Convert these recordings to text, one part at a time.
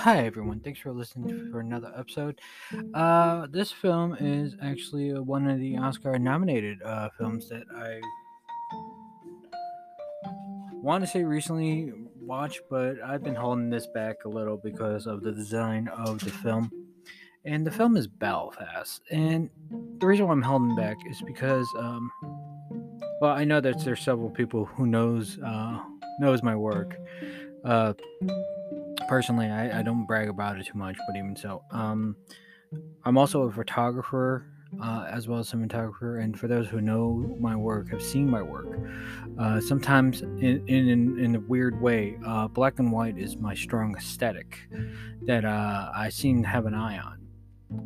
Hi everyone, thanks for listening for another episode. Uh, this film is actually uh, one of the Oscar-nominated uh, films that I want to say recently watched, but I've been holding this back a little because of the design of the film. And the film is Belfast, and the reason why I'm holding back is because, um, well, I know that there's several people who knows uh, knows my work. Uh, personally, I, I don't brag about it too much, but even so, um, I'm also a photographer uh, as well as a cinematographer. And for those who know my work, have seen my work, uh, sometimes in, in, in a weird way, uh, black and white is my strong aesthetic that uh, I seem to have an eye on.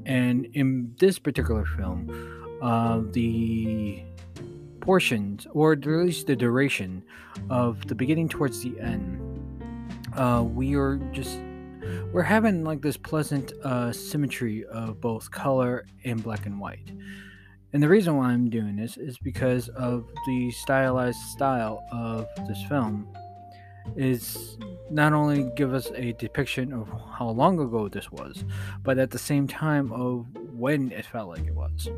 And in this particular film, uh, the portions, or at least the duration of the beginning towards the end, uh, we are just we're having like this pleasant uh, symmetry of both color and black and white. And the reason why I'm doing this is because of the stylized style of this film is not only give us a depiction of how long ago this was, but at the same time of when it felt like it was.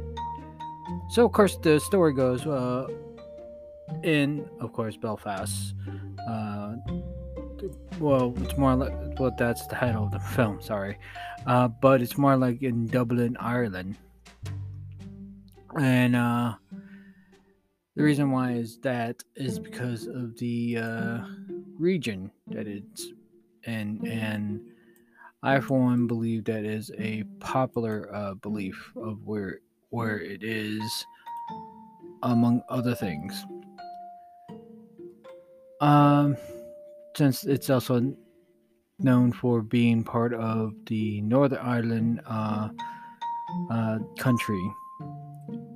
So of course the story goes uh, in of course Belfast. Uh, well, it's more like well, that's the title of the film. Sorry, uh, but it's more like in Dublin, Ireland, and uh, the reason why is that is because of the uh, region that it's in, and I, for one, believe that is a popular uh, belief of where where it is, among other things. Um since it's also known for being part of the Northern Ireland uh, uh, country,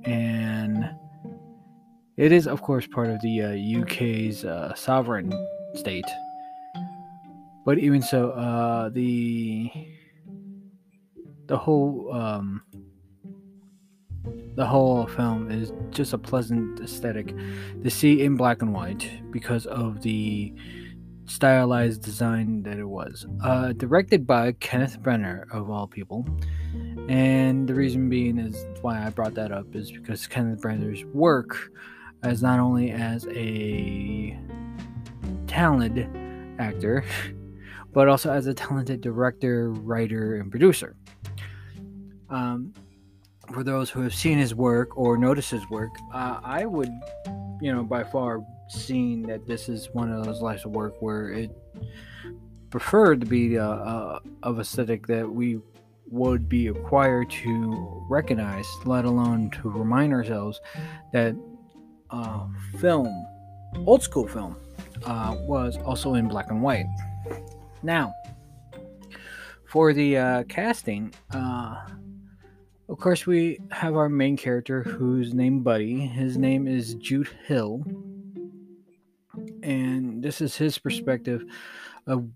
and it is, of course, part of the uh, UK's uh, sovereign state. But even so, uh, the the whole um, the whole film is just a pleasant aesthetic to see in black and white because of the stylized design that it was. Uh, directed by Kenneth Branagh, of all people. And the reason being is why I brought that up is because Kenneth Branagh's work as not only as a talented actor, but also as a talented director, writer, and producer. Um, for those who have seen his work or noticed his work, uh, I would, you know, by far seeing that this is one of those lines of work where it preferred to be uh, uh, of aesthetic that we would be required to recognize, let alone to remind ourselves that uh, film, old school film, uh, was also in black and white. Now, for the uh, casting, uh, of course, we have our main character who's named Buddy. His name is Jude Hill and this is his perspective of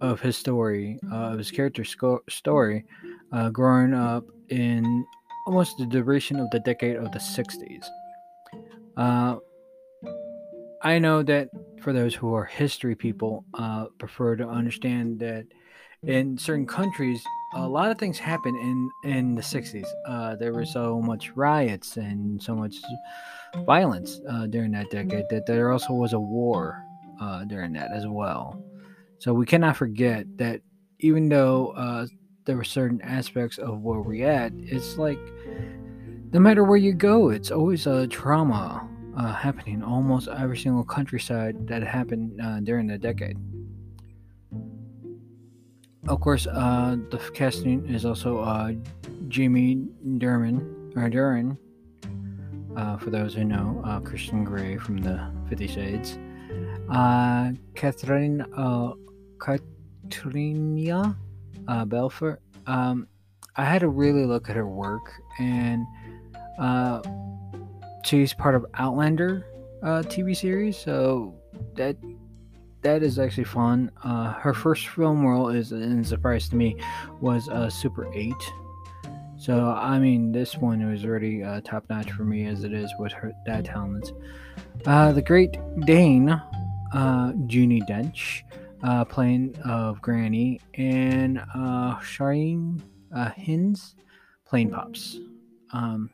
of his story, uh, of his character sco- story, uh, growing up in almost the duration of the decade of the 60s. Uh, I know that for those who are history people, uh, prefer to understand that in certain countries, a lot of things happened in in the 60s. Uh, there were so much riots and so much violence uh, during that decade that there also was a war uh, during that as well. So we cannot forget that even though uh, there were certain aspects of where we're at, it's like no matter where you go, it's always a trauma uh, happening almost every single countryside that happened uh, during the decade. Of course, uh, the casting is also uh, Jamie Derman or Duran. Uh, for those who know, uh, Christian Grey from the Fifty Shades, uh, Catherine uh, uh, Belfort. Um, I had to really look at her work, and uh, she's part of Outlander uh, TV series, so that that is actually fun. Uh, her first film role is, in surprise to me, was uh, Super Eight. So I mean, this one was already uh, top notch for me as it is with her that talent. Uh, the Great Dane uh, Judi Dench. uh, playing of Granny, and uh, Shireen uh, Hinds playing Pops. Um,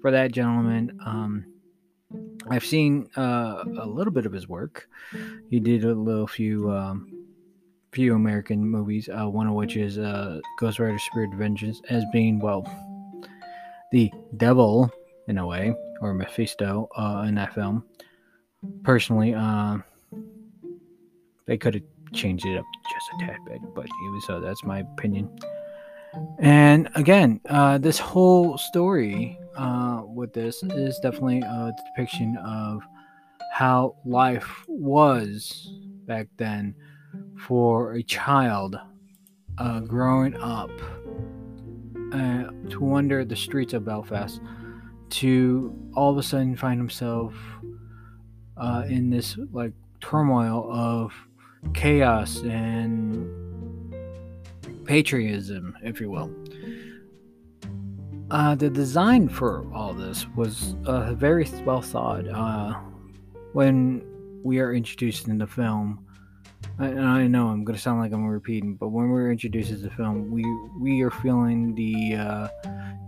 for that gentleman, um, I've seen uh, a little bit of his work. He did a little few um, few American movies, uh, one of which is uh, Ghost Rider Spirit of Vengeance, as being, well, the devil in a way, or Mephisto uh, in that film. Personally, uh, they could have changed it up just a tad bit, but even so that's my opinion. And again, uh, this whole story uh, with this is definitely a depiction of how life was back then for a child uh, growing up uh, to wander the streets of Belfast to all of a sudden find himself uh, in this like turmoil of chaos and patriotism, if you will. Uh, the design for all this was uh, very well thought. Uh, when we are introduced in the film, and I know I'm gonna sound like I'm repeating, but when we're introduced to the film, we we are feeling the uh,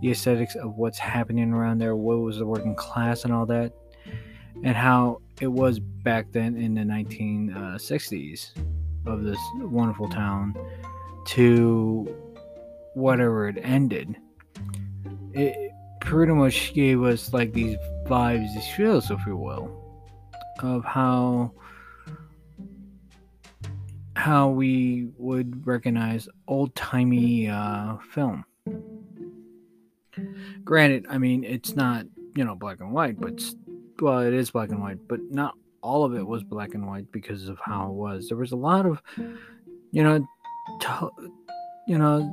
the aesthetics of what's happening around there, what was the working class and all that, and how it was back then in the 1960s uh, of this wonderful town to whatever it ended. It pretty much gave us like these vibes, these feels, if you will, of how how we would recognize old timey uh, film. Granted, I mean it's not you know black and white, but well, it is black and white, but not all of it was black and white because of how it was. There was a lot of you know, t- you know,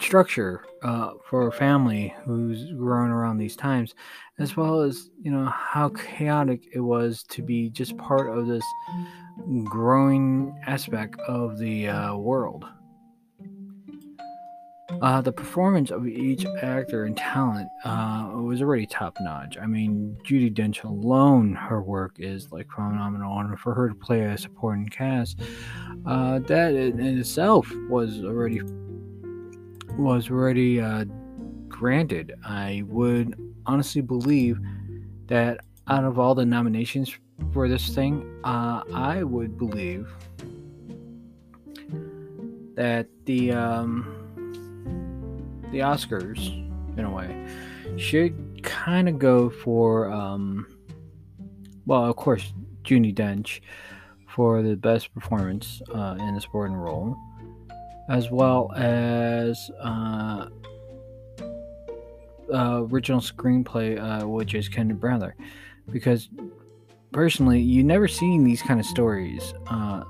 structure uh, for a family who's growing around these times, as well as you know how chaotic it was to be just part of this growing aspect of the uh, world. Uh, the performance of each actor and talent uh, was already top notch. I mean, Judi Dench alone, her work is like phenomenal, and for her to play a supporting cast, uh, that in, itself was already was already uh, granted. I would honestly believe that out of all the nominations for this thing, uh, I would believe that the um, the Oscars, in a way, should kind of go for um, well, of course, Judi Dench for the best performance uh, in a supporting role, as well as uh, uh, original screenplay, uh, which is Kenneth Branagh, because personally, you never seen these kind of stories uh,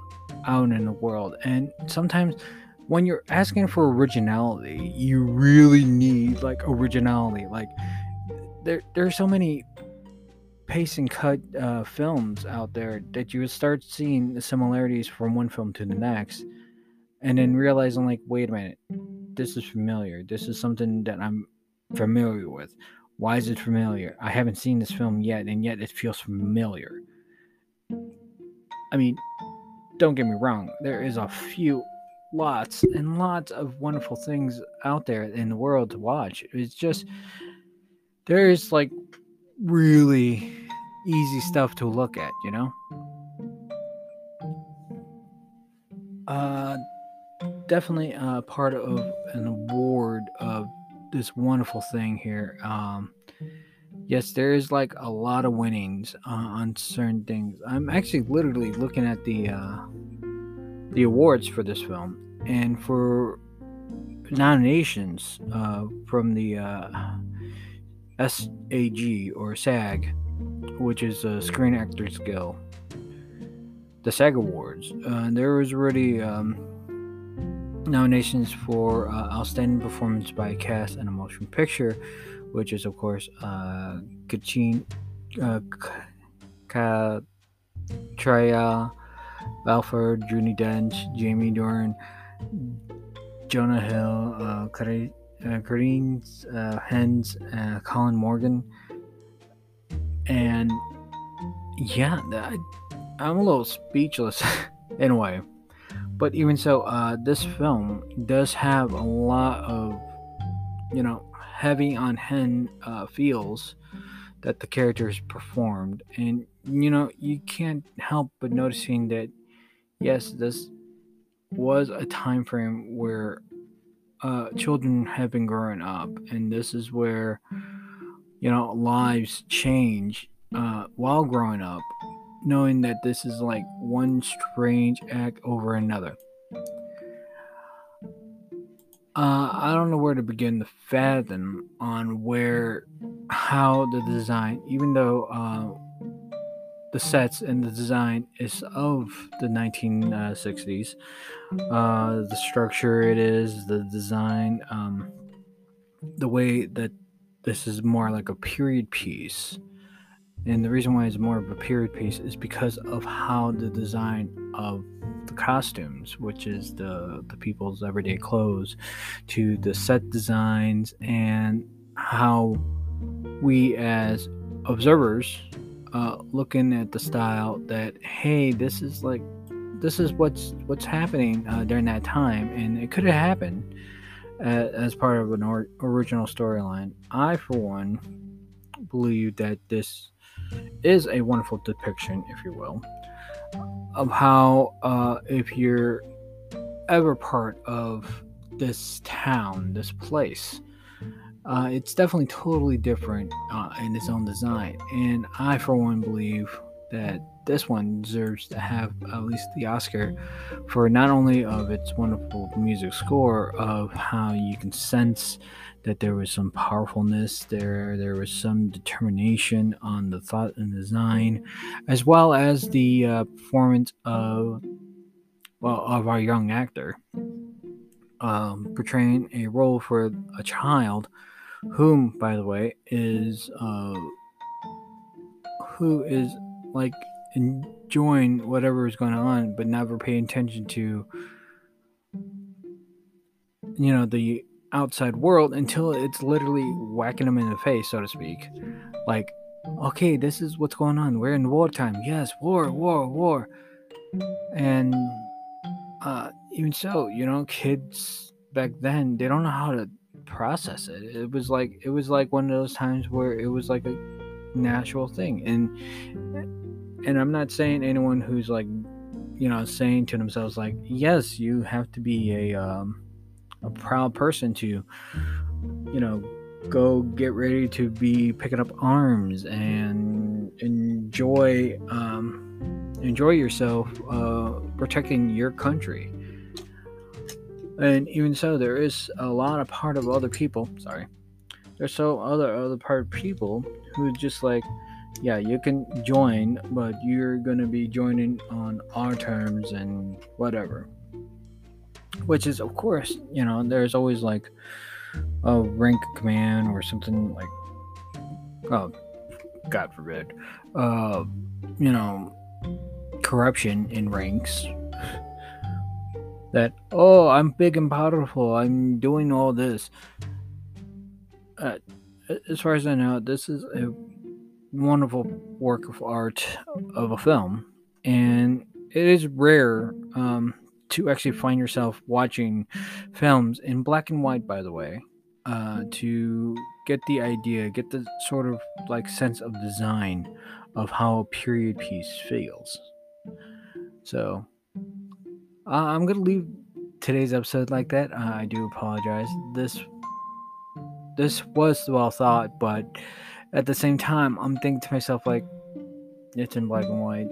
out in the world, and sometimes when you're asking for originality, you really need like originality. Like there, there are so many pace and cut uh, films out there that you would start seeing similarities from one film to the next, and then realizing like, wait a minute, this is familiar. This is something that I'm familiar with. Why is it familiar? I haven't seen this film yet, and yet it feels familiar. I mean, don't get me wrong, there is a few, lots and lots of wonderful things out there in the world to watch. It's just, there is like really easy stuff to look at, you know? Uh, definitely uh, part of an award of this wonderful thing here. Um, yes, there is like a lot of winnings uh, on certain things. I'm actually literally looking at the uh, the awards for this film, and for nominations uh, from the uh, SAG or SAG, which is a Screen Actors Guild, the SAG Awards. Uh, there was already um, nominations for uh, Outstanding Performance by a Cast in a Motion Picture, which is, of course, uh, Kachin, uh, Katrina Balfour, Judi Dench, Jamie Dornan, Jonah Hill, uh, uh, uh, Hens, uh, Colin Morgan, and yeah, I'm a little speechless in a way. But even so, uh, this film does have a lot of, you know, heavy on hen uh, feels that the characters performed. And, you know, you can't help but noticing that, yes, this was a time frame where uh, children have been growing up. And this is where, you know, lives change uh, while growing up knowing that this is like one strange act over another. Uh, I don't know where to begin to fathom on where, how the design, even though uh, the sets and the design is of the 1960s, uh, the structure it is, the design, um, the way that this is more like a period piece and the reason why it's more of a period piece is because of how the design of the costumes, which is the the people's everyday clothes, to the set designs and how we as observers uh, looking at the style that hey this is like this is what's what's happening uh, during that time. And it could have happened uh, as part of an or- original storyline. I for one believe that this is a wonderful depiction, if you will, of how uh, if you're ever part of this town, this place, uh, it's definitely totally different uh, in its own design. And I, for one, believe that this one deserves to have at least the Oscar for not only of its wonderful music score, of how you can sense that there was some powerfulness there, there was some determination on the thought and design, as well as the uh, performance of well of our young actor um, portraying a role for a child, whom, by the way, is uh, who is like enjoying whatever is going on, but never paying attention to you know the outside world until it's literally whacking them in the face, so to speak. Like, okay, this is what's going on. We're in wartime. Yes, war, war, war. And uh, even so, you know, kids back then they don't know how to process it. It was like it was like one of those times where it was like a natural thing. And and I'm not saying anyone who's like, you know, saying to themselves like, yes, you have to be a um, a proud person to, you know, go get ready to be picking up arms and enjoy um, enjoy yourself uh, protecting your country. And even so, there is a lot of part of other people. Sorry, there's so other other part of people who just like, yeah, you can join, but you're gonna be joining on our terms and whatever. Which is of course you know there's always like a rank command or something like oh god forbid uh you know corruption in ranks. That oh i'm big and powerful i'm doing all this. Uh, as far as i know this is a wonderful work of art of a film and it is rare um, to actually find yourself watching films in black and white, by the way, uh, to get the idea, get the sort of like sense of design of how a period piece feels. So uh, I'm gonna leave today's episode like that. Uh, I do apologize. This this was well thought, but at the same time, I'm thinking to myself like, it's in black and white.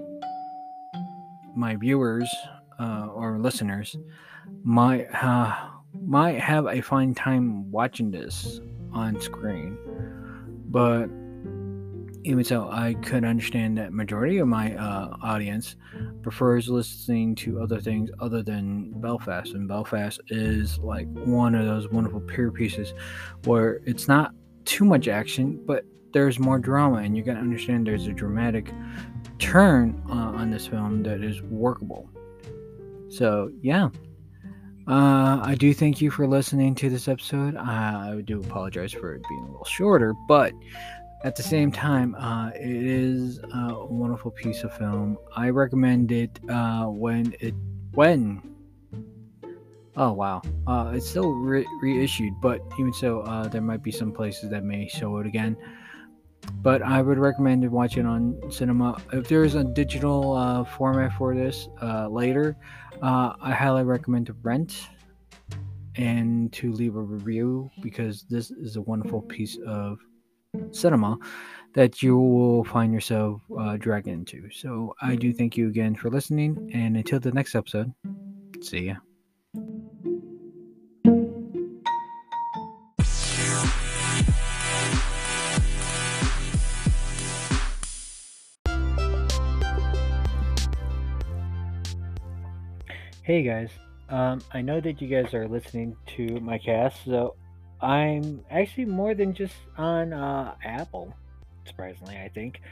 My viewers uh, or listeners might uh, might have a fine time watching this on screen, but even so, I could understand that majority of my uh, audience prefers listening to other things other than Belfast, and Belfast is like one of those wonderful period pieces where it's not too much action, but there's more drama, and you gotta understand there's a dramatic turn uh, on this film that is workable. So, yeah. Uh, I do thank you for listening to this episode. I do apologize for it being a little shorter, but at the same time, uh, it is a wonderful piece of film. I recommend it uh, when it when. Oh wow, uh, it's still re- reissued, but even so, uh, there might be some places that may show it again. But I would recommend watching on cinema. If there is a digital uh, format for this uh, later, I highly recommend to rent and to leave a review because this is a wonderful piece of cinema that you will find yourself uh, dragged into. So I do thank you again for listening, and until the next episode, see ya. Hey guys, um, I know that you guys are listening to my cast, so I'm actually more than just on uh, Apple, surprisingly, I think.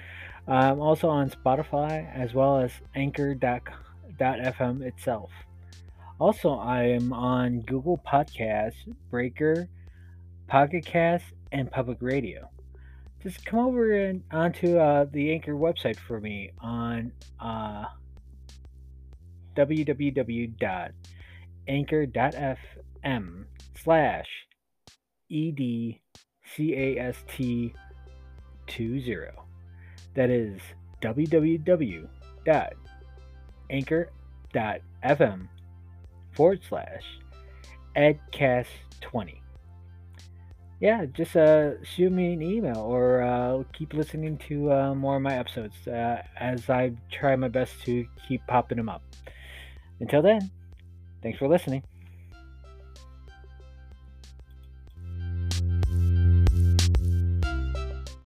I'm also on Spotify as well as Anchor.fm itself. Also, I am on Google Podcasts, Breaker, Pocket Cast, and Public Radio. Just come over and onto uh, the Anchor website for me on uh, www.anchor.fm slash EDCAST20. That is www.anchor.fm forward slash edcast20. Yeah, just uh, shoot me an email or uh, keep listening to uh, more of my episodes uh, as I try my best to keep popping them up. Until then, thanks for listening.